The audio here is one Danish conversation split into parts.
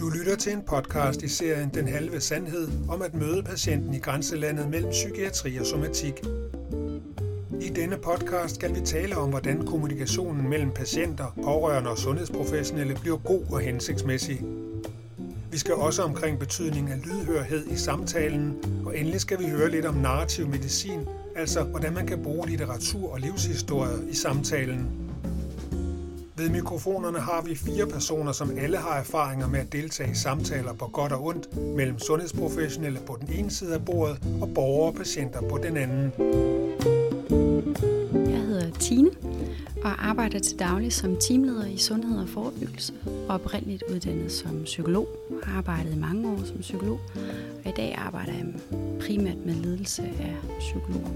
Du lytter til en podcast i serien Den Halve Sandhed om at møde patienten i grænselandet mellem psykiatri og somatik. I denne podcast skal vi tale om, hvordan kommunikationen mellem patienter, pårørende og sundhedsprofessionelle bliver god og hensigtsmæssig. Vi skal også omkring betydningen af lydhørhed i samtalen, og endelig skal vi høre lidt om narrativ medicin, altså hvordan man kan bruge litteratur og livshistorie i samtalen. Ved mikrofonerne har vi fire personer, som alle har erfaringer med at deltage i samtaler på godt og ondt mellem sundhedsprofessionelle på den ene side af bordet og borgere og patienter på den anden. Jeg hedder Tine og arbejder til daglig som teamleder i sundhed og forebyggelse, og oprindeligt uddannet som psykolog. Jeg har arbejdet i mange år som psykolog, og i dag arbejder jeg primært med ledelse af psykologer.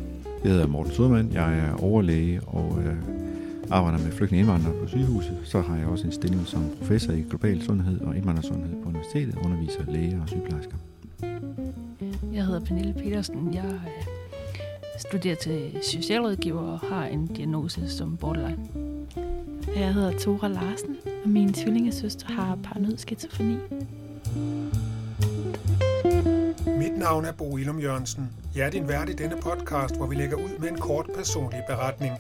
Jeg hedder Morten Sødermann, jeg er overlæge og øh, arbejder med flygtninge indvandrere på sygehuset. Så har jeg også en stilling som professor i global sundhed og indvandrersundhed på universitetet, underviser læger og sygeplejersker. Jeg hedder Pernille Petersen. Jeg øh, studerer til socialrådgiver og har en diagnose som borderline. Jeg hedder Tora Larsen, og min tvillingesøster har paranoid skizofreni. Mit navn er Bo Ilum Jørgensen. Jeg er din vært i denne podcast, hvor vi lægger ud med en kort personlig beretning.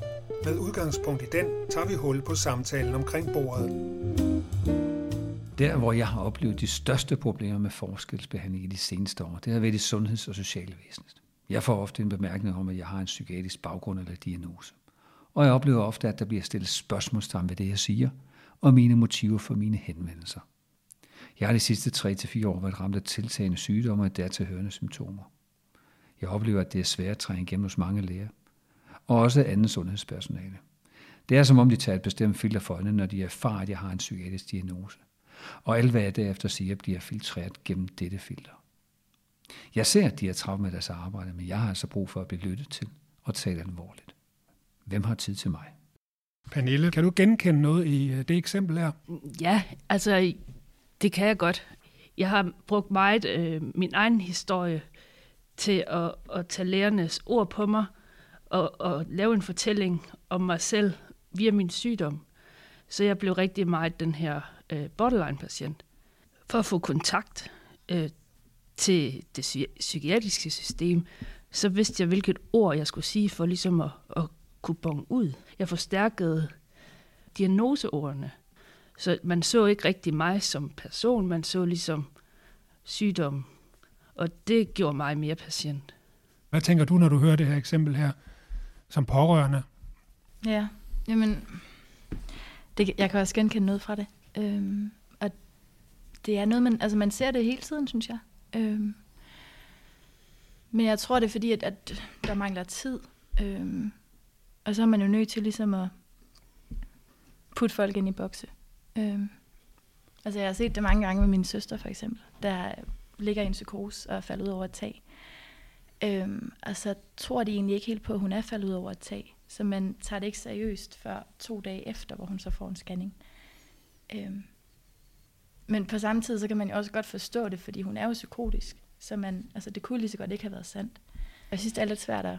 Med udgangspunkt i den tager vi hul på samtalen omkring bordet. Der, hvor jeg har oplevet de største problemer med forskelsbehandling i de seneste år, det har været i sundheds- og socialvæsenet. Jeg får ofte en bemærkning om, at jeg har en psykiatrisk baggrund eller diagnose. Og jeg oplever ofte, at der bliver stillet spørgsmålstegn ved det, jeg siger, og mine motiver for mine henvendelser. Jeg har de sidste 3-4 år været ramt af tiltagende sygdomme og dertilhørende symptomer. Jeg oplever, at det er svært at trænge igennem hos mange læger, og også andet sundhedspersonale. Det er som om, de tager et bestemt filter for øjnene, når de erfarer, at jeg har en psykiatrisk diagnose. Og alt hvad jeg derefter siger, bliver filtreret gennem dette filter. Jeg ser, at de er travlt med deres arbejde, men jeg har altså brug for at blive lyttet til og tale alvorligt. Hvem har tid til mig? Pernille, kan du genkende noget i øh, det eksempel her? Ja, altså, det kan jeg godt. Jeg har brugt meget øh, min egen historie til at, at tage lærernes ord på mig og, og lave en fortælling om mig selv via min sygdom. Så jeg blev rigtig meget den her øh, borderline-patient. For at få kontakt øh, til det psykiatriske system, så vidste jeg, hvilket ord jeg skulle sige for ligesom at, at kunne bonge ud. Jeg forstærkede diagnoseordene, så man så ikke rigtig mig som person, man så ligesom sygdom, og det gjorde mig mere patient. Hvad tænker du, når du hører det her eksempel her, som pårørende? Ja, jamen, det, jeg kan også genkende noget fra det. Øhm, og det er noget, man, altså man ser det hele tiden, synes jeg. Øhm, men jeg tror, det er fordi, at, at der mangler tid. Øhm, og så er man jo nødt til ligesom at putte folk ind i bokse. Øhm, altså jeg har set det mange gange med min søster for eksempel, der ligger i en psykose og er faldet over et tag. Øhm, og så tror de egentlig ikke helt på, at hun er faldet ud over et tag. Så man tager det ikke seriøst før to dage efter, hvor hun så får en scanning. Øhm, men på samme tid, så kan man jo også godt forstå det, fordi hun er jo psykotisk. Så man, altså det kunne lige så godt ikke have været sandt. Jeg synes, det er lidt svært at,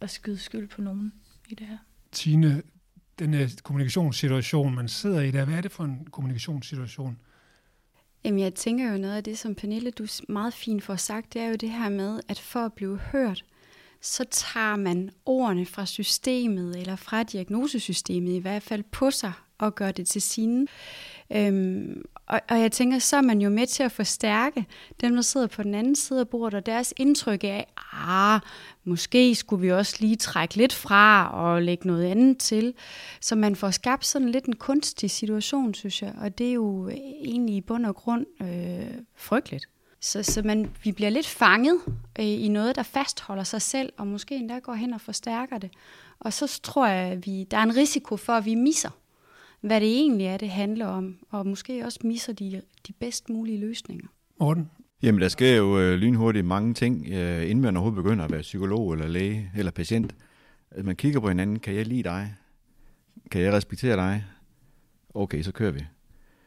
at skyde skyld på nogen i det her. Tine, den kommunikationssituation, man sidder i der, hvad er det for en kommunikationssituation? Jamen, jeg tænker jo noget af det, som Pernille, du meget fint får sagt, det er jo det her med, at for at blive hørt, så tager man ordene fra systemet, eller fra diagnosesystemet i hvert fald på sig, og gør det til sine. Øhm, og, og jeg tænker, så er man jo med til at forstærke dem, der sidder på den anden side af bordet, og deres indtryk af, ah, måske skulle vi også lige trække lidt fra og lægge noget andet til. Så man får skabt sådan lidt en kunstig situation, synes jeg, og det er jo egentlig i bund og grund øh, frygteligt. Så, så man, vi bliver lidt fanget øh, i noget, der fastholder sig selv, og måske endda går hen og forstærker det. Og så tror jeg, at vi, der er en risiko for, at vi misser hvad det egentlig er, det handler om, og måske også misser de, de bedst mulige løsninger. Morten? Jamen, der sker jo øh, lynhurtigt mange ting, øh, inden man overhovedet begynder at være psykolog eller læge eller patient. At man kigger på hinanden, kan jeg lide dig? Kan jeg respektere dig? Okay, så kører vi.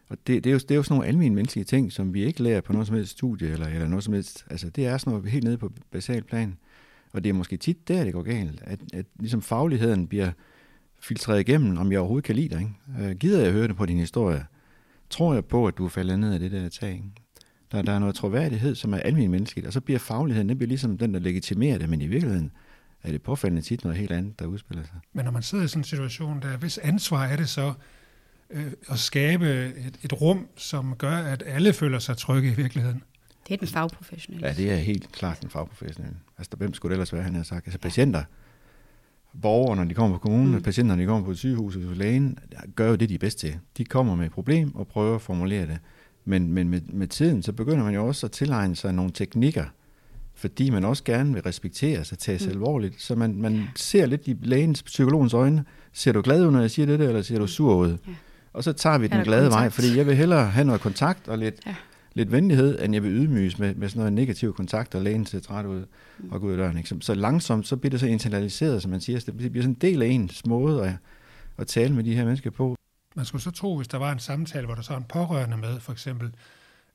Og det, det, er jo, det er jo sådan nogle almindelige menneskelige ting, som vi ikke lærer på noget som helst studie eller, eller noget som helst. Altså, det er sådan noget helt nede på basal plan. Og det er måske tit der, det går galt, at, at ligesom fagligheden bliver filtrere igennem, om jeg overhovedet kan lide dig. Ikke? Øh, gider jeg høre det på din historie? Tror jeg på, at du falder ned af det der tag? Ikke? Der, der er noget troværdighed, som er almindelig menneskeligt, og så bliver fagligheden, den bliver ligesom den, der legitimerer det, men i virkeligheden er det påfaldende tit noget helt andet, der udspiller sig. Men når man sidder i sådan en situation, der hvis ansvar er det så øh, at skabe et, et rum, som gør, at alle føler sig trygge i virkeligheden? Det er den fagprofessionelle. Ja, det er helt klart den fagprofessionelle. Altså, hvem skulle det ellers være, han har sagt? Altså, patienter, borgere, når de kommer på kommunen, mm. patienter, når de kommer på et sygehus lægen, gør jo det, de er bedst til. De kommer med et problem og prøver at formulere det. Men, men med, med tiden, så begynder man jo også at tilegne sig nogle teknikker, fordi man også gerne vil respektere sig, tage sig mm. alvorligt. Så man, man ser lidt i lægens, psykologens øjne, ser du glad ud, når jeg siger det, eller ser du sur ud? Ja. Og så tager vi den glade kontakt. vej, fordi jeg vil hellere have noget kontakt og lidt, ja lidt venlighed, end jeg vil ydmyges med, med sådan noget negativ kontakt, og lægen ser træt ud og gå ud af døren. Ikke? Så, så langsomt, så bliver det så internaliseret, som man siger. Så det bliver sådan en del af ens måde at, at tale med de her mennesker på. Man skulle så tro, hvis der var en samtale, hvor der så var en pårørende med, for eksempel,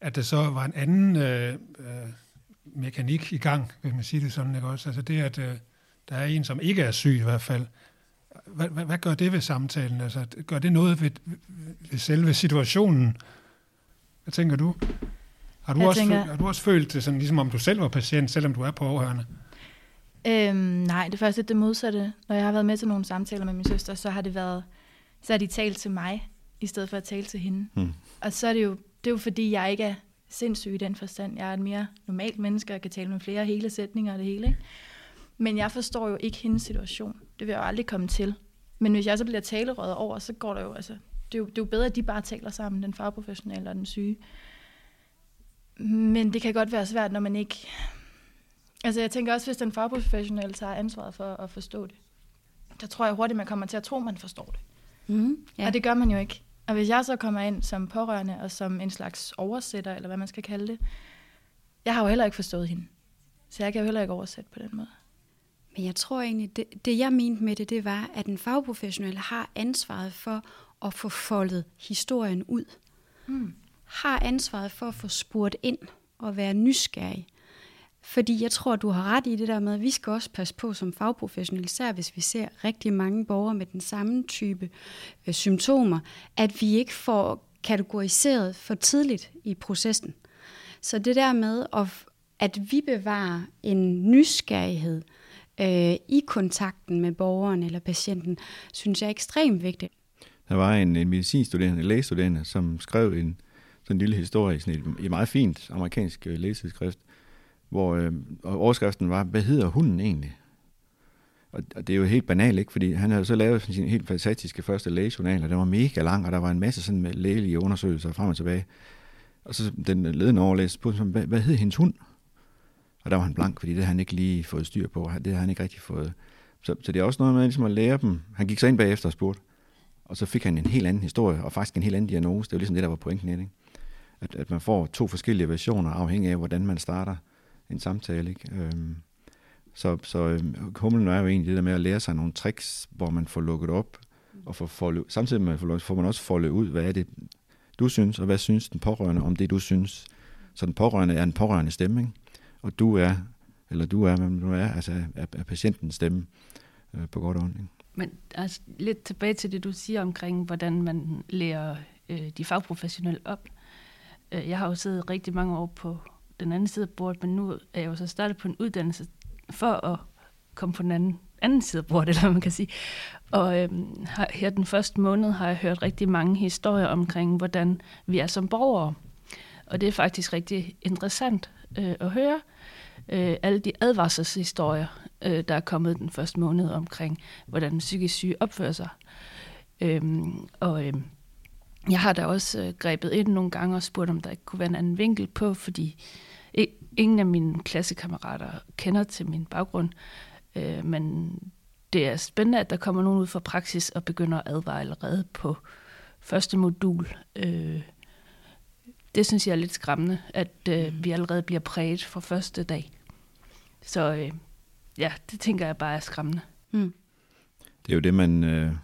at det så var en anden øh, øh, mekanik i gang, vil man sige det sådan, ikke også? Altså det, at øh, der er en, som ikke er syg i hvert fald. Hvad, hvad, hvad gør det ved samtalen? Altså, gør det noget ved, ved selve situationen? Hvad tænker du? Har du, også, tænker... følt, har du også følt det sådan, ligesom om du selv var patient, selvom du er pårørende? Øhm, nej, det er faktisk lidt det modsatte. Når jeg har været med til nogle samtaler med min søster, så har det været, så har de talt til mig, i stedet for at tale til hende. Hmm. Og så er det jo, det er jo fordi, jeg ikke er sindssyg i den forstand. Jeg er et mere normalt menneske, og kan tale med flere hele sætninger og det hele. Ikke? Men jeg forstår jo ikke hendes situation. Det vil jeg jo aldrig komme til. Men hvis jeg så bliver talerøret over, så går der jo, altså, det er jo, det er jo bedre, at de bare taler sammen, den fagprofessionelle og den syge. Men det kan godt være svært, når man ikke... Altså jeg tænker også, hvis den fagprofessionelle tager ansvaret for at forstå det, så tror jeg hurtigt, man kommer til at tro, man forstår det. Mm, ja. Og det gør man jo ikke. Og hvis jeg så kommer ind som pårørende og som en slags oversætter, eller hvad man skal kalde det, jeg har jo heller ikke forstået hende. Så jeg kan jo heller ikke oversætte på den måde. Men jeg tror egentlig, det, det jeg mente med det, det var, at en fagprofessionel har ansvaret for at få foldet historien ud. Mm. Har ansvaret for at få spurgt ind og være nysgerrig. Fordi jeg tror, du har ret i det der med, at vi skal også passe på som fagprofessionelle, især hvis vi ser rigtig mange borgere med den samme type øh, symptomer, at vi ikke får kategoriseret for tidligt i processen. Så det der med, at, at vi bevarer en nysgerrighed øh, i kontakten med borgeren eller patienten, synes jeg er ekstremt vigtigt. Der var en, en medicinstuderende, en lægestuderende, som skrev en sådan en lille historie i sådan et, et meget fint amerikansk øh, hvor øh, overskriften var, hvad hedder hunden egentlig? Og, og det er jo helt banalt, ikke? Fordi han havde så lavet sin helt fantastiske første lægejournal, og den var mega lang, og der var en masse sådan med lægelige undersøgelser frem og tilbage. Og så den ledende overlæge spurgte, hvad, hvad hed hendes hund? Og der var han blank, fordi det havde han ikke lige fået styr på. Det havde han ikke rigtig fået. Så, så det er også noget med ligesom at lære dem. Han gik så ind bagefter og spurgte. Og så fik han en helt anden historie, og faktisk en helt anden diagnose. Det var ligesom det, der var pointen i det. Ikke? At, at man får to forskellige versioner, afhængig af, hvordan man starter en samtale. Ikke? Øhm, så så øhm, humlen er jo egentlig det der med at lære sig nogle tricks, hvor man får lukket op, og får foldet, samtidig med, får, får man også foldet ud, hvad er det, du synes, og hvad synes den pårørende om det, du synes. Så den pårørende er en pårørende stemme, ikke? og du er, eller du er, hvem du er, altså er, er patientens stemme øh, på godt og ondt. Men altså, lidt tilbage til det, du siger omkring, hvordan man lærer øh, de fagprofessionelle op. Øh, Øh, jeg har jo siddet rigtig mange år på den anden side af bordet, men nu er jeg jo så startet på en uddannelse for at komme på den anden, anden side af bordet, eller hvad man kan sige. Og øhm, her den første måned har jeg hørt rigtig mange historier omkring, hvordan vi er som borgere. Og det er faktisk rigtig interessant øh, at høre. Øh, alle de advarselshistorier, øh, der er kommet den første måned omkring, hvordan psykisk syge opfører sig. Øhm, og øhm, jeg har da også øh, grebet ind nogle gange og spurgt, om der ikke kunne være en anden vinkel på, fordi ingen af mine klassekammerater kender til min baggrund, øh, men det er spændende, at der kommer nogen ud fra praksis og begynder at advare allerede på første modul. Øh, det synes jeg er lidt skræmmende, at øh, mm. vi allerede bliver præget fra første dag. Så øh, ja, det tænker jeg bare er skræmmende. Mm. Det er jo det, man... Øh,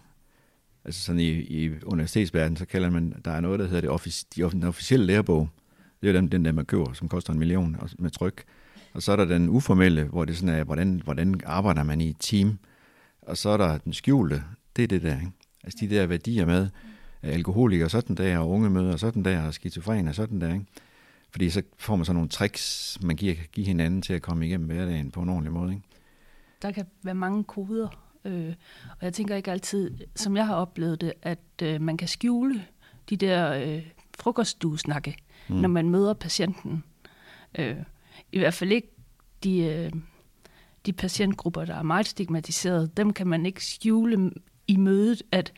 altså sådan i, i universitetsverdenen, så kalder man, der er noget, der hedder det offic, de, den officielle lærebog. Det er jo den, den der, man køber, som koster en million og, med tryk. Og så er der den uformelle, hvor det sådan er, hvordan, hvordan arbejder man i et team. Og så er der den skjulte, Det er det der, ikke? Altså de der værdier med, alkoholikere sådan der, og unge møder sådan der, og skizofrener sådan der, ikke? Fordi så får man sådan nogle tricks, man giver, giver hinanden til at komme igennem hverdagen på en ordentlig måde, ikke? Der kan være mange koder, øh, og jeg tænker ikke altid, som jeg har oplevet det, at øh, man kan skjule de der øh, frokoststuesnakke, mm. når man møder patienten. Øh, I hvert fald ikke de, øh, de patientgrupper, der er meget stigmatiseret. Dem kan man ikke skjule i mødet, at,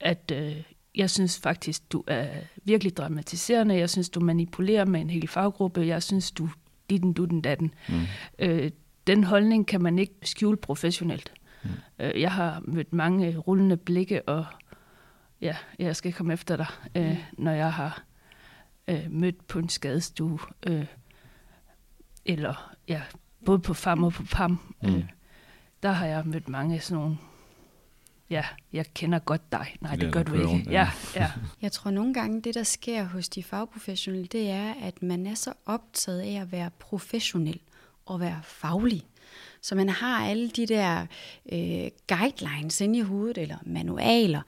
at øh, jeg synes faktisk, du er virkelig dramatiserende. Jeg synes, du manipulerer med en hel faggruppe. Jeg synes, du dit du den datten. Mm. Øh, den holdning kan man ikke skjule professionelt. Mm. Øh, jeg har mødt mange rullende blikke, og ja, jeg skal komme efter dig, øh, mm. når jeg har øh, mødt på en skadestue, øh, eller ja, både på FAM og på PAM. Mm. Øh, der har jeg mødt mange sådan nogle ja, jeg kender godt dig. Nej, det, det gør du ikke. Ja, ja. Jeg tror nogle gange, det der sker hos de fagprofessionelle, det er, at man er så optaget af at være professionel og være faglig. Så man har alle de der øh, guidelines inde i hovedet, eller manualer,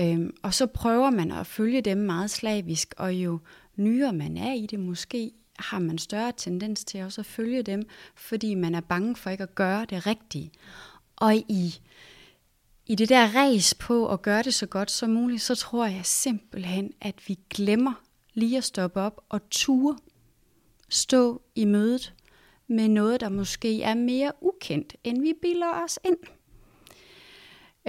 øh, og så prøver man at følge dem meget slavisk, og jo nyere man er i det måske, har man større tendens til også at følge dem, fordi man er bange for ikke at gøre det rigtige. Og i i det der res på at gøre det så godt som muligt, så tror jeg simpelthen, at vi glemmer lige at stoppe op og ture stå i mødet med noget, der måske er mere ukendt, end vi bilder os ind.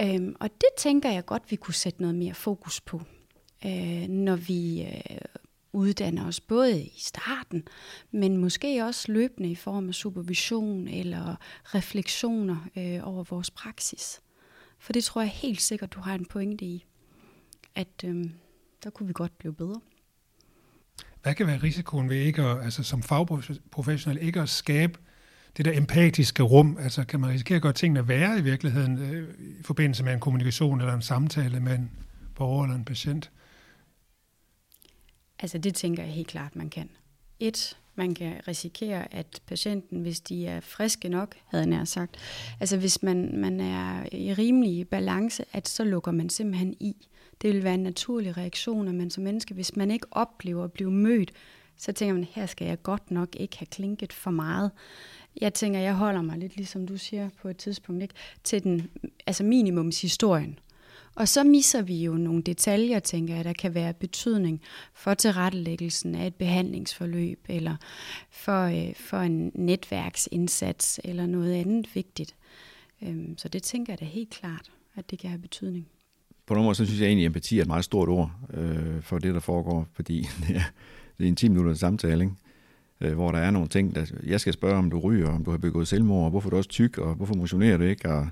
Øhm, og det tænker jeg godt, vi kunne sætte noget mere fokus på, øh, når vi øh, uddanner os både i starten, men måske også løbende i form af supervision eller refleksioner øh, over vores praksis. For det tror jeg helt sikkert, du har en pointe i, at øh, der kunne vi godt blive bedre. Hvad kan være risikoen ved ikke at, altså som fagprofessionel, ikke at skabe det der empatiske rum? Altså kan man risikere at gøre tingene værre i virkeligheden øh, i forbindelse med en kommunikation eller en samtale med en borger eller en patient? Altså det tænker jeg helt klart, man kan. Et, man kan risikere, at patienten, hvis de er friske nok, havde nær sagt, altså hvis man, man er i rimelig balance, at så lukker man simpelthen i. Det vil være en naturlig reaktion, at man som menneske, hvis man ikke oplever at blive mødt, så tænker man, her skal jeg godt nok ikke have klinket for meget. Jeg tænker, jeg holder mig lidt, ligesom du siger på et tidspunkt, ikke, til den, altså minimumshistorien. Og så misser vi jo nogle detaljer, tænker jeg, der kan være betydning for tilrettelæggelsen af et behandlingsforløb, eller for, øh, for en netværksindsats, eller noget andet vigtigt. Øhm, så det tænker jeg da helt klart, at det kan have betydning. På nogle måder, så synes jeg egentlig, at empati er et meget stort ord øh, for det, der foregår, fordi det er, det er en 10 minutters samtale, ikke? Øh, hvor der er nogle ting, der, jeg skal spørge, om du ryger, om du har begået selvmord, og hvorfor du er også tyk, og hvorfor motionerer du ikke, og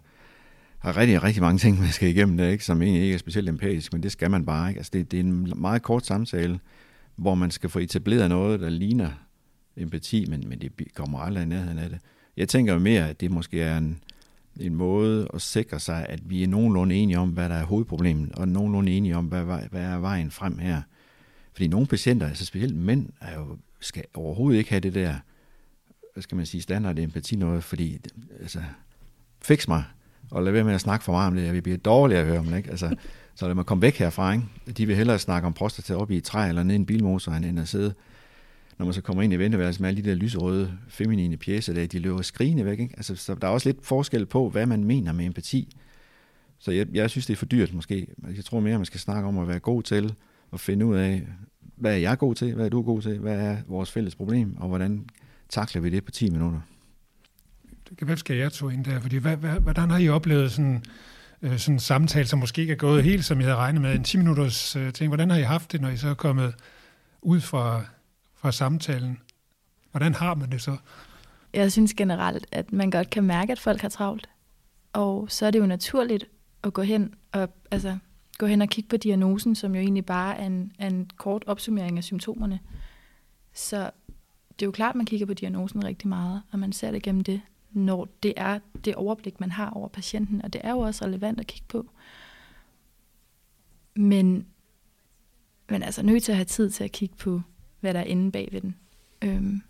har rigtig, rigtig mange ting, man skal igennem der, ikke, som egentlig ikke er specielt empatisk, men det skal man bare. Ikke? Altså det, det er en meget kort samtale, hvor man skal få etableret noget, der ligner empati, men, men det kommer aldrig i nærheden af det. Jeg tænker mere, at det måske er en, en måde at sikre sig, at vi er nogenlunde enige om, hvad der er hovedproblemet, og nogenlunde enige om, hvad, hvad er vejen frem her. Fordi nogle patienter, altså specielt mænd, er jo, skal overhovedet ikke have det der, hvad skal man sige, standard empati noget, fordi, altså, fix mig, og lad være med at snakke for meget om det, vi bliver dårlige at høre om det, ikke? Altså, så lad mig komme væk herfra, ikke? De vil hellere snakke om prostata op i et træ eller ned i en bilmotor, end at sidde, når man så kommer ind i venteværelset med alle de der lyserøde, feminine pjæser der, de løber skrigende væk, ikke? Altså, så der er også lidt forskel på, hvad man mener med empati. Så jeg, jeg synes, det er for dyrt måske. Jeg tror mere, man skal snakke om at være god til at finde ud af, hvad er jeg god til, hvad er du god til, hvad er vores fælles problem, og hvordan takler vi det på 10 minutter Hvad skal jeg tog ind der? Fordi hvad, hvad, hvordan har I oplevet sådan, øh, sådan en samtale, som måske ikke er gået helt, som I havde regnet med, en 10 minutters øh, ting? Hvordan har I haft det, når I så er kommet ud fra, fra samtalen? Hvordan har man det så? Jeg synes generelt, at man godt kan mærke, at folk har travlt. Og så er det jo naturligt at gå hen og, altså, gå hen og kigge på diagnosen, som jo egentlig bare er en, er en kort opsummering af symptomerne. Så det er jo klart, at man kigger på diagnosen rigtig meget, og man ser det gennem det når det er det overblik, man har over patienten, og det er jo også relevant at kigge på. Men men altså nødt til at have tid til at kigge på, hvad der er inde bag ved den. Øhm,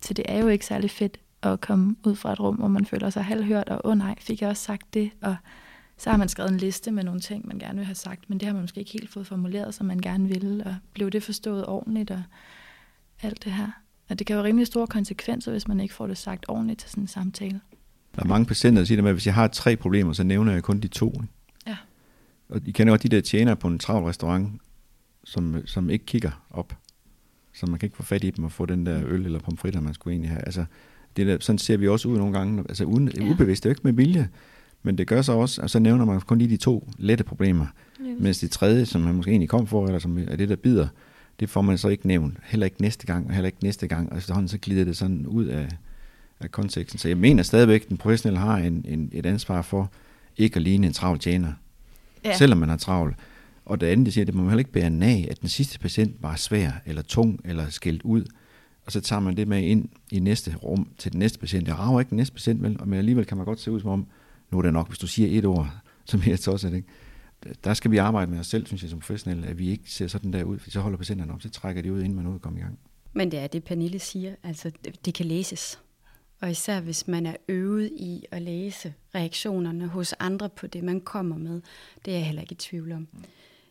så det er jo ikke særlig fedt at komme ud fra et rum, hvor man føler sig halvhørt, og åh oh, nej, fik jeg også sagt det, og så har man skrevet en liste med nogle ting, man gerne vil have sagt, men det har man måske ikke helt fået formuleret, som man gerne ville, og blev det forstået ordentligt, og alt det her. Og det kan jo rimelig store konsekvenser, hvis man ikke får det sagt ordentligt til sådan en samtale. Der er mange patienter, der siger, at hvis jeg har tre problemer, så nævner jeg kun de to. Ja. Og I kender godt de der tjener på en travl restaurant, som, som ikke kigger op. Så man kan ikke få fat i dem og få den der øl eller pomfritter, man skulle egentlig have. Altså, det der, sådan ser vi også ud nogle gange. Altså uden, ja. ubevidst, det er jo ikke med vilje. Men det gør så også, og så nævner man kun lige de to lette problemer. Yes. Mens det tredje, som man måske egentlig kom for, eller som er det, der bider, det får man så ikke nævnt. Heller ikke næste gang, og heller ikke næste gang. Og efterhånden så glider det sådan ud af, af konteksten. Så jeg mener stadigvæk, at den professionelle har en, en, et ansvar for ikke at ligne en travl tjener. Ja. Selvom man er travl. Og det andet, det siger, det må man heller ikke bære af, at den sidste patient var svær, eller tung, eller skældt ud. Og så tager man det med ind i næste rum til den næste patient. Jeg rager ikke den næste patient, vel? men alligevel kan man godt se ud som om, nu er det nok, hvis du siger et ord, som er tosset, ikke? Der skal vi arbejde med os selv, synes jeg, som professionelle, at vi ikke ser sådan der ud, for så holder patienterne op, så trækker de ud, inden man og komme i gang. Men det er det, Pernille siger, altså det kan læses. Og især hvis man er øvet i at læse reaktionerne hos andre på det, man kommer med, det er jeg heller ikke i tvivl om.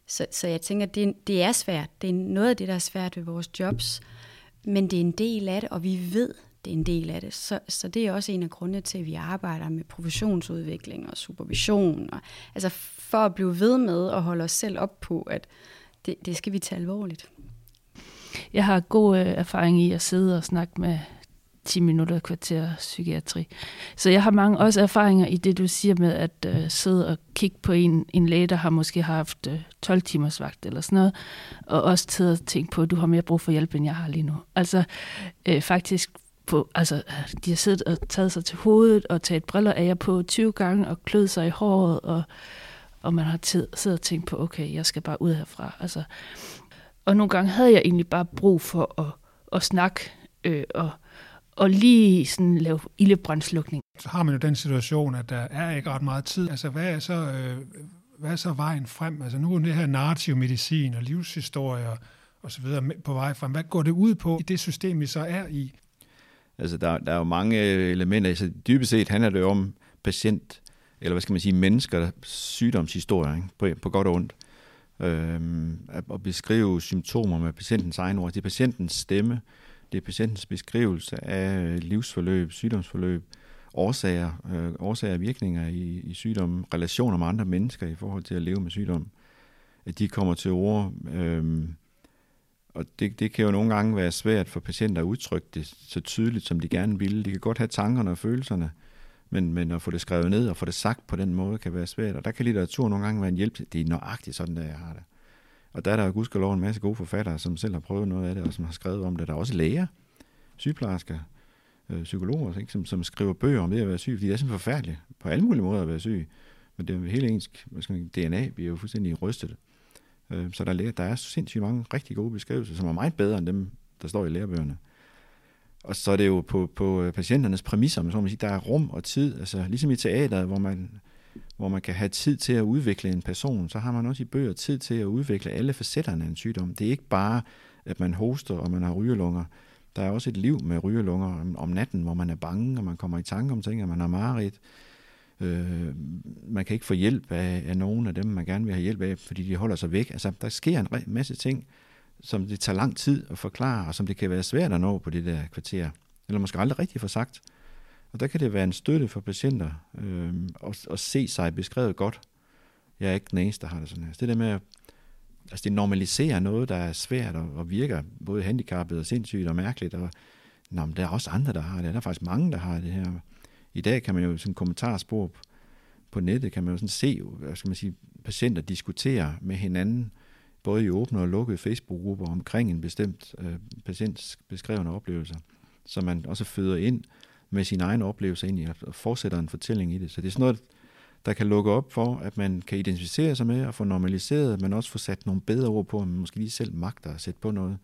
Så, så jeg tænker, det, det er svært. Det er noget af det, der er svært ved vores jobs, men det er en del af det, og vi ved, det er en del af det. Så, så det er også en af grundene til, at vi arbejder med professionsudvikling og supervision. Og, altså for at blive ved med at holde os selv op på, at det, det skal vi tage alvorligt. Jeg har god øh, erfaring i at sidde og snakke med 10 minutter kvarter psykiatri. Så jeg har mange også erfaringer i det, du siger med at øh, sidde og kigge på en, en læge, der har måske haft øh, 12 timers vagt eller sådan noget, og også til at tænke på, at du har mere brug for hjælp, end jeg har lige nu. Altså øh, faktisk på, altså, de har siddet og taget sig til hovedet og taget briller af jer på 20 gange og kløet sig i håret, og, og man har tid, siddet og tænkt på, okay, jeg skal bare ud herfra. Altså, og nogle gange havde jeg egentlig bare brug for at, at snakke øh, og, og lige sådan lave ildebrandslukning. Så har man jo den situation, at der er ikke ret meget tid. Altså, hvad er så, øh, hvad er så vejen frem? Altså, nu er det her narrativ medicin og livshistorie og så videre på vej frem. Hvad går det ud på i det system, vi så er i? Altså, der, der er jo mange elementer. Altså, dybest set handler det jo om patient, eller hvad skal man sige, mennesker, sygdomshistorie, ikke? På, på godt og ondt. Øhm, at, at beskrive symptomer med patientens egen ord. Det er patientens stemme, det er patientens beskrivelse af øh, livsforløb, sygdomsforløb, årsager, øh, årsager og virkninger i, i sygdommen, relationer med andre mennesker i forhold til at leve med sygdommen. At de kommer til ord. Øh, og det, det kan jo nogle gange være svært for patienter at udtrykke det så tydeligt, som de gerne vil. De kan godt have tankerne og følelserne, men, men at få det skrevet ned og få det sagt på den måde kan være svært. Og der kan litteratur nogle gange være en hjælp. Det er nøjagtigt sådan, der jeg har det. Og der er der jo gudskelov en masse gode forfattere, som selv har prøvet noget af det, og som har skrevet om det. Der er også læger, sygeplejersker, øh, psykologer, ikke? Som, som skriver bøger om det at være syg, fordi det er simpelthen forfærdeligt på alle mulige måder at være syg. Men det er hele ens hvad skal man, DNA bliver jo fuldstændig rystet. Øh, så der, der er sindssygt mange rigtig gode beskrivelser, som er meget bedre end dem, der står i lærebøgerne. Og så er det jo på, på øh, patienternes præmisser, så man sige, der er rum og tid, altså ligesom i teateret, hvor man, hvor man kan have tid til at udvikle en person, så har man også i bøger tid til at udvikle alle facetterne af en sygdom. Det er ikke bare, at man hoster, og man har rygelunger. Der er også et liv med rygelunger om, natten, hvor man er bange, og man kommer i tanke om ting, og man har mareridt. Øh, man kan ikke få hjælp af, af nogen af dem, man gerne vil have hjælp af, fordi de holder sig væk. Altså, der sker en masse ting, som det tager lang tid at forklare, og som det kan være svært at nå på det der kvarter. Eller måske aldrig rigtig få sagt. Og der kan det være en støtte for patienter øh, at, at se sig beskrevet godt. Jeg er ikke den eneste, der har det sådan her. Det der med at altså det normaliserer noget, der er svært og, og virker både handicappet og sindssygt og mærkeligt. Og, nå, men der er også andre, der har det. Der er faktisk mange, der har det her. I dag kan man jo sådan kommentarspor på, på nettet, kan man jo sådan se, hvad skal man sige, patienter diskutere med hinanden, både i åbne og lukkede Facebook-grupper omkring en bestemt øh, patients beskrevne oplevelser, så man også føder ind med sin egen oplevelse ind i og fortsætter en fortælling i det. Så det er sådan noget, der kan lukke op for, at man kan identificere sig med og få normaliseret, men også få sat nogle bedre ord på, at man måske lige selv magter at sætte på noget.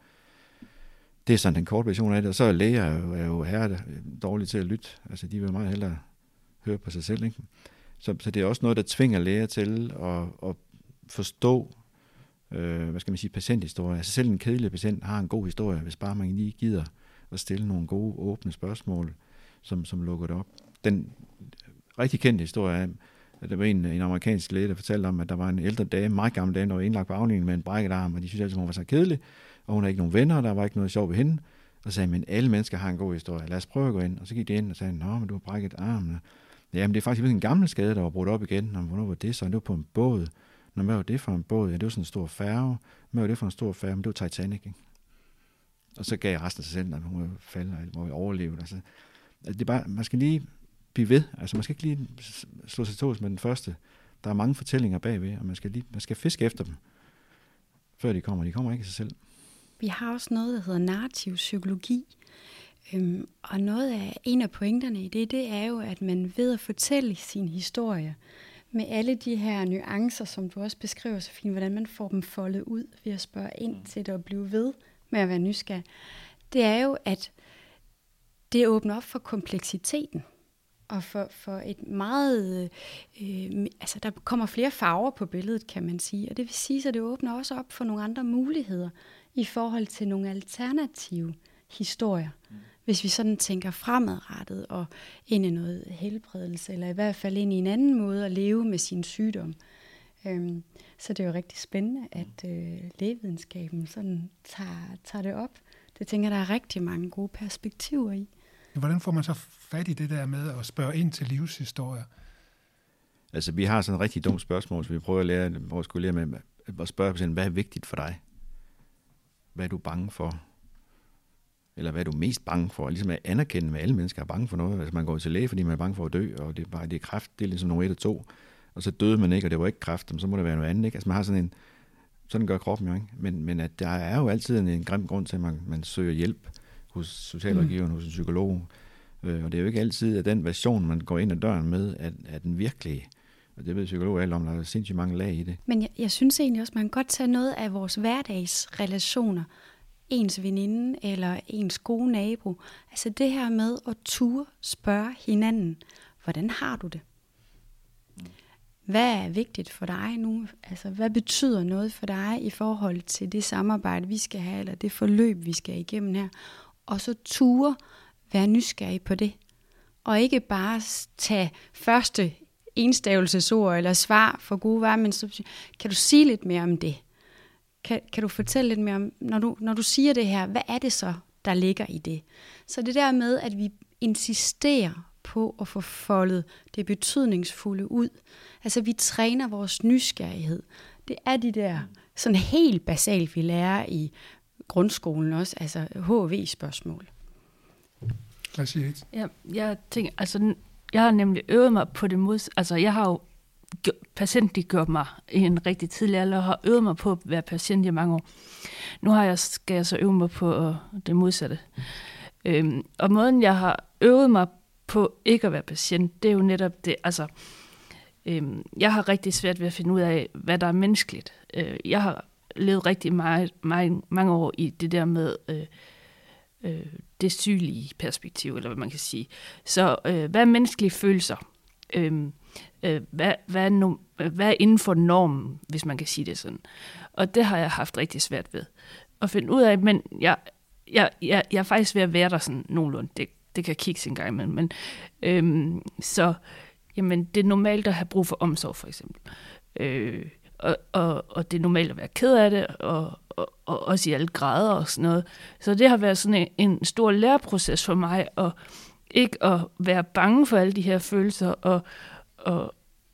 Det er sådan den korte version af det, og så er læger jo, er jo herre øh, dårlige til at lytte. Altså, de vil meget hellere høre på sig selv, ikke? Så, så det er også noget, der tvinger læger til at, at forstå, øh, hvad skal man sige, patienthistorie. Altså selv en kedelig patient har en god historie, hvis bare man lige gider at stille nogle gode, åbne spørgsmål, som, som lukker det op. Den rigtig kendte historie er, Der var en, en amerikansk læge, der fortalte om, at der var en ældre dame, meget gammel dame, der var indlagt på afdelingen med en brækket arm, og de synes altid, hun var så kedelig, og hun havde ikke nogen venner, og der var ikke noget sjov ved hende. Og sagde men alle mennesker har en god historie, lad os prøve at gå ind. Og så gik de ind og sagde, nå, men du har brækket armen. Jamen, det er faktisk en gammel skade, der var brudt op igen. Nå, hvornår var det så? Det var på en båd. Nå, hvad var det for en båd? Ja, det var sådan en stor færge. Hvad var det for en stor færge? Men det var Titanic, ikke? Og så gav jeg resten af sig selv, at hun falde og vi overleve. Altså, det er bare, man skal lige blive ved. Altså, man skal ikke lige slå sig til med den første. Der er mange fortællinger bagved, og man skal, lige, man skal fiske efter dem, før de kommer. De kommer ikke af sig selv. Vi har også noget, der hedder narrativ psykologi. Øhm, og noget af en af pointerne i det, det er jo, at man ved at fortælle sin historie, med alle de her nuancer, som du også beskriver så fint, hvordan man får dem foldet ud ved at spørge ind mm. til det og blive ved med at være nysgerrig, det er jo, at det åbner op for kompleksiteten og for, for et meget, øh, altså der kommer flere farver på billedet, kan man sige, og det vil sige, at det åbner også op for nogle andre muligheder i forhold til nogle alternative historier. Mm hvis vi sådan tænker fremadrettet og ind i noget helbredelse, eller i hvert fald ind i en anden måde at leve med sin sygdom. Øhm, så det er jo rigtig spændende, at øh, lægevidenskaben sådan tager, tager det op. Det tænker jeg, der er rigtig mange gode perspektiver i. Hvordan får man så fat i det der med at spørge ind til livshistorier? Altså, vi har sådan et rigtig dumt spørgsmål, så vi prøver at lære vores kolleger med at spørge patienten, hvad er vigtigt for dig? Hvad er du bange for? eller hvad er du mest bange for? Ligesom at anerkende, at alle mennesker er bange for noget. Altså man går til læge, fordi man er bange for at dø, og det er bare det er kræft, det er ligesom nummer et og to. Og så døde man ikke, og det var ikke kræft, så må det være noget andet. Ikke? Altså man har sådan en, sådan gør kroppen jo ikke. Men, men at der er jo altid en, en grim grund til, at man, man søger hjælp hos socialrådgiveren, mm. hos en psykolog. Øh, og det er jo ikke altid, at den version, man går ind ad døren med, er, er den virkelige. Og det ved psykologer alt om, der er sindssygt mange lag i det. Men jeg, jeg synes egentlig også, man kan godt tage noget af vores hverdagsrelationer ens veninde eller ens gode nabo. Altså det her med at ture spørge hinanden, hvordan har du det? Hvad er vigtigt for dig nu? Altså hvad betyder noget for dig i forhold til det samarbejde, vi skal have, eller det forløb, vi skal igennem her? Og så ture være nysgerrig på det. Og ikke bare tage første enstavelsesord eller svar for gode varer, men så kan du sige lidt mere om det? Kan, kan du fortælle lidt mere om, når du, når du siger det her, hvad er det så, der ligger i det? Så det der med, at vi insisterer på at få foldet det betydningsfulde ud. Altså vi træner vores nysgerrighed. Det er de der sådan helt basalt, vi lærer i grundskolen også, altså HV-spørgsmål. Hvad siger I? Ja, jeg tænker, altså, jeg har nemlig øvet mig på det mod, altså jeg har jo gjort mig i en rigtig tidlig alder, og har øvet mig på at være patient i mange år. Nu har jeg, skal jeg så øve mig på uh, det modsatte. Øhm, og måden, jeg har øvet mig på ikke at være patient, det er jo netop det, altså, øhm, jeg har rigtig svært ved at finde ud af, hvad der er menneskeligt. Øh, jeg har levet rigtig meget, meget, mange år i det der med øh, øh, det sygelige perspektiv, eller hvad man kan sige. Så øh, hvad er menneskelige følelser? Øh, øh, hvad, hvad, er no, hvad er inden for normen, hvis man kan sige det sådan. Og det har jeg haft rigtig svært ved at finde ud af, men jeg, jeg, jeg, jeg er faktisk ved at være der sådan nogenlunde. Det, det kan kigge en gang imellem. Men, øhm, så jamen, det er normalt at have brug for omsorg, for eksempel. Øh, og, og, og det er normalt at være ked af det, og, og, og også i alle grader og sådan noget. Så det har været sådan en, en stor læreproces for mig, at ikke at være bange for alle de her følelser, og, at,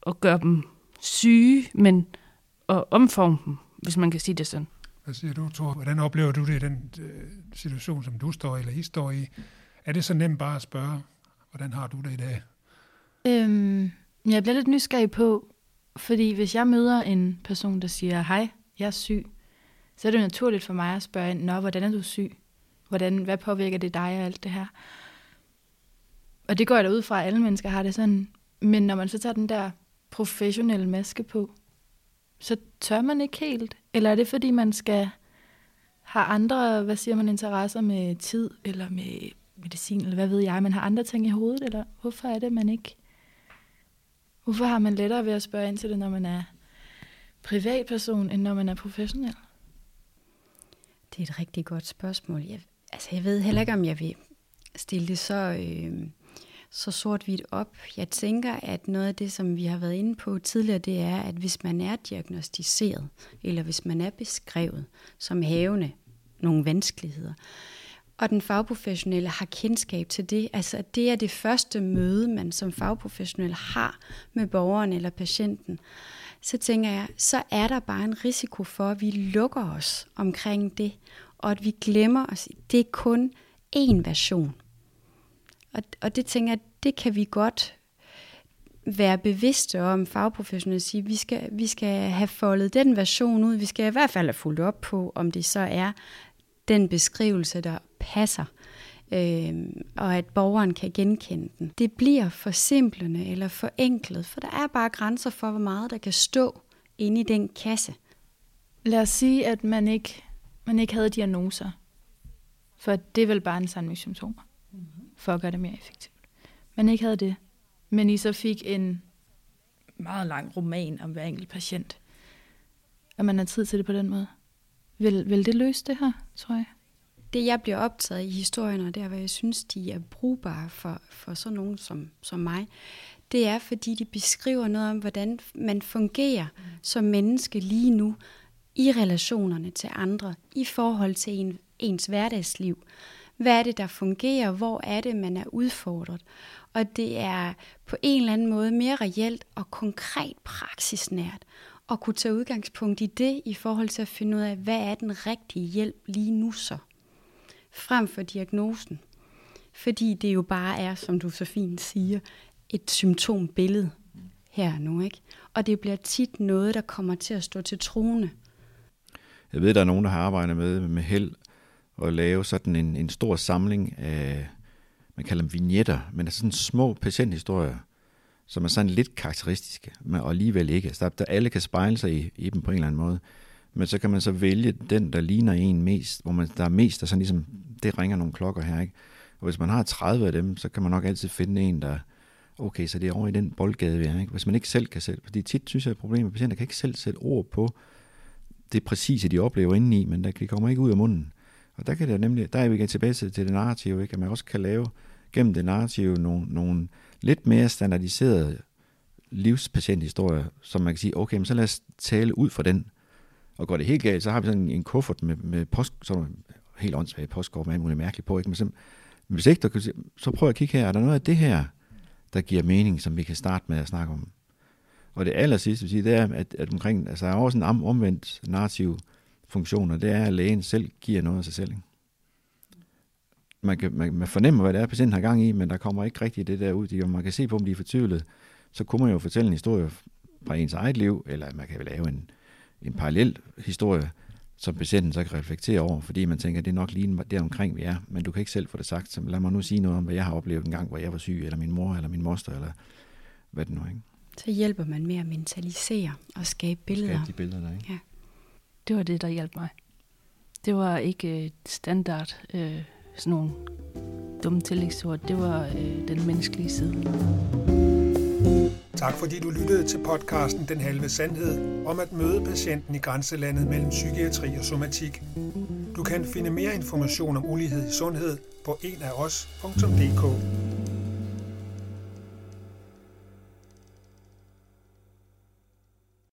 at gøre dem syge, men at omforme dem, hvis man kan sige det sådan. Hvad siger du, Thor? Hvordan oplever du det i den øh, situation, som du står i, eller I står i? Er det så nemt bare at spørge, hvordan har du det i dag? Øhm, jeg bliver lidt nysgerrig på, fordi hvis jeg møder en person, der siger, hej, jeg er syg, så er det naturligt for mig at spørge, nå, hvordan er du syg? Hvordan, hvad påvirker det dig og alt det her? Og det går jeg da ud fra, at alle mennesker har det sådan. Men når man så tager den der professionelle maske på, så tør man ikke helt? Eller er det fordi, man skal have andre, hvad siger man, interesser med tid, eller med medicin, eller hvad ved jeg, man har andre ting i hovedet, eller hvorfor er det, man ikke... Hvorfor har man lettere ved at spørge ind til det, når man er privatperson, end når man er professionel? Det er et rigtig godt spørgsmål. Jeg, altså, jeg ved heller ikke, om jeg vil stille det så... Øh så sort-hvidt op. Jeg tænker, at noget af det, som vi har været inde på tidligere, det er, at hvis man er diagnostiseret, eller hvis man er beskrevet som havende nogle vanskeligheder, og den fagprofessionelle har kendskab til det, altså det er det første møde, man som fagprofessionel har med borgeren eller patienten, så tænker jeg, så er der bare en risiko for, at vi lukker os omkring det, og at vi glemmer os. Det er kun én version. Og, og det tænker jeg, det kan vi godt være bevidste om fagprofessionelle sige, vi skal, vi skal have foldet den version ud. Vi skal i hvert fald have fulgt op på, om det så er den beskrivelse, der passer, øh, og at borgeren kan genkende den. Det bliver forsimplende eller forenklet, for der er bare grænser for, hvor meget der kan stå inde i den kasse. Lad os sige, at man ikke, man ikke havde diagnoser, for det er vel bare en samling symptomer, for at gøre det mere effektivt. Man ikke havde det, men I så fik en meget lang roman om hver enkelt patient, og man har tid til det på den måde. Vil, vil det løse det her, tror jeg? Det, jeg bliver optaget i historierne, og der, hvor jeg synes, de er brugbare for, for sådan nogen som, som mig, det er, fordi de beskriver noget om, hvordan man fungerer mm. som menneske lige nu i relationerne til andre, i forhold til en, ens hverdagsliv. Hvad er det, der fungerer? Hvor er det, man er udfordret? Og det er på en eller anden måde mere reelt og konkret praksisnært at kunne tage udgangspunkt i det i forhold til at finde ud af, hvad er den rigtige hjælp lige nu så, frem for diagnosen. Fordi det jo bare er, som du så fint siger, et symptombillede her nu, ikke? Og det bliver tit noget, der kommer til at stå til trone. Jeg ved, der er nogen, der har arbejdet med, med held at lave sådan en, en stor samling af, man kalder dem vignetter, men er sådan små patienthistorier, som er sådan lidt karakteristiske, men alligevel ikke. Altså, der, alle kan spejle sig i, i dem på en eller anden måde. Men så kan man så vælge den, der ligner en mest, hvor man, der er mest, der sådan ligesom, det ringer nogle klokker her, ikke? Og hvis man har 30 af dem, så kan man nok altid finde en, der, okay, så det er over i den boldgade, vi er, ikke? Hvis man ikke selv kan selv, fordi tit synes jeg, at problemet er, patienter kan ikke selv sætte ord på det præcise, de oplever indeni, men der, de kommer ikke ud af munden. Og der kan det nemlig, der er vi igen tilbage til, til det narrative, ikke? at man også kan lave gennem det narrative nogle, nogle lidt mere standardiserede livspatienthistorier, som man kan sige, okay, men så lad os tale ud fra den. Og går det helt galt, så har vi sådan en kuffert med, med post, som helt åndssvagt postkort med alt muligt mærkeligt på. Ikke? Men, så, men hvis ikke, der kan, så prøv at kigge her. Er der noget af det her, der giver mening, som vi kan starte med at snakke om? Og det aller sidste, vil sige, det er, at, at omkring, altså, der er også en omvendt narrativ funktion, og det er, at lægen selv giver noget af sig selv. Ikke? man, kan, man, man fornemmer, hvad det er, patienten har gang i, men der kommer ikke rigtig det der ud. De, man kan se på, om de er fortvivlet. Så kunne man jo fortælle en historie fra ens eget liv, eller man kan lave en, en parallel historie, som patienten så kan reflektere over, fordi man tænker, det er nok lige der omkring, vi er, men du kan ikke selv få det sagt. Så lad mig nu sige noget om, hvad jeg har oplevet en gang, hvor jeg var syg, eller min mor, eller min moster, eller hvad det nu er. Ikke? Så hjælper man med at mentalisere og skabe billeder. Skabe de billeder der, ikke? Ja. Det var det, der hjalp mig. Det var ikke et standard øh, sådan nogle dumme tillægsord, det var øh, den menneskelige side. Tak fordi du lyttede til podcasten Den Halve Sandhed om at møde patienten i grænselandet mellem psykiatri og somatik. Du kan finde mere information om ulighed i sundhed på enafos.dk.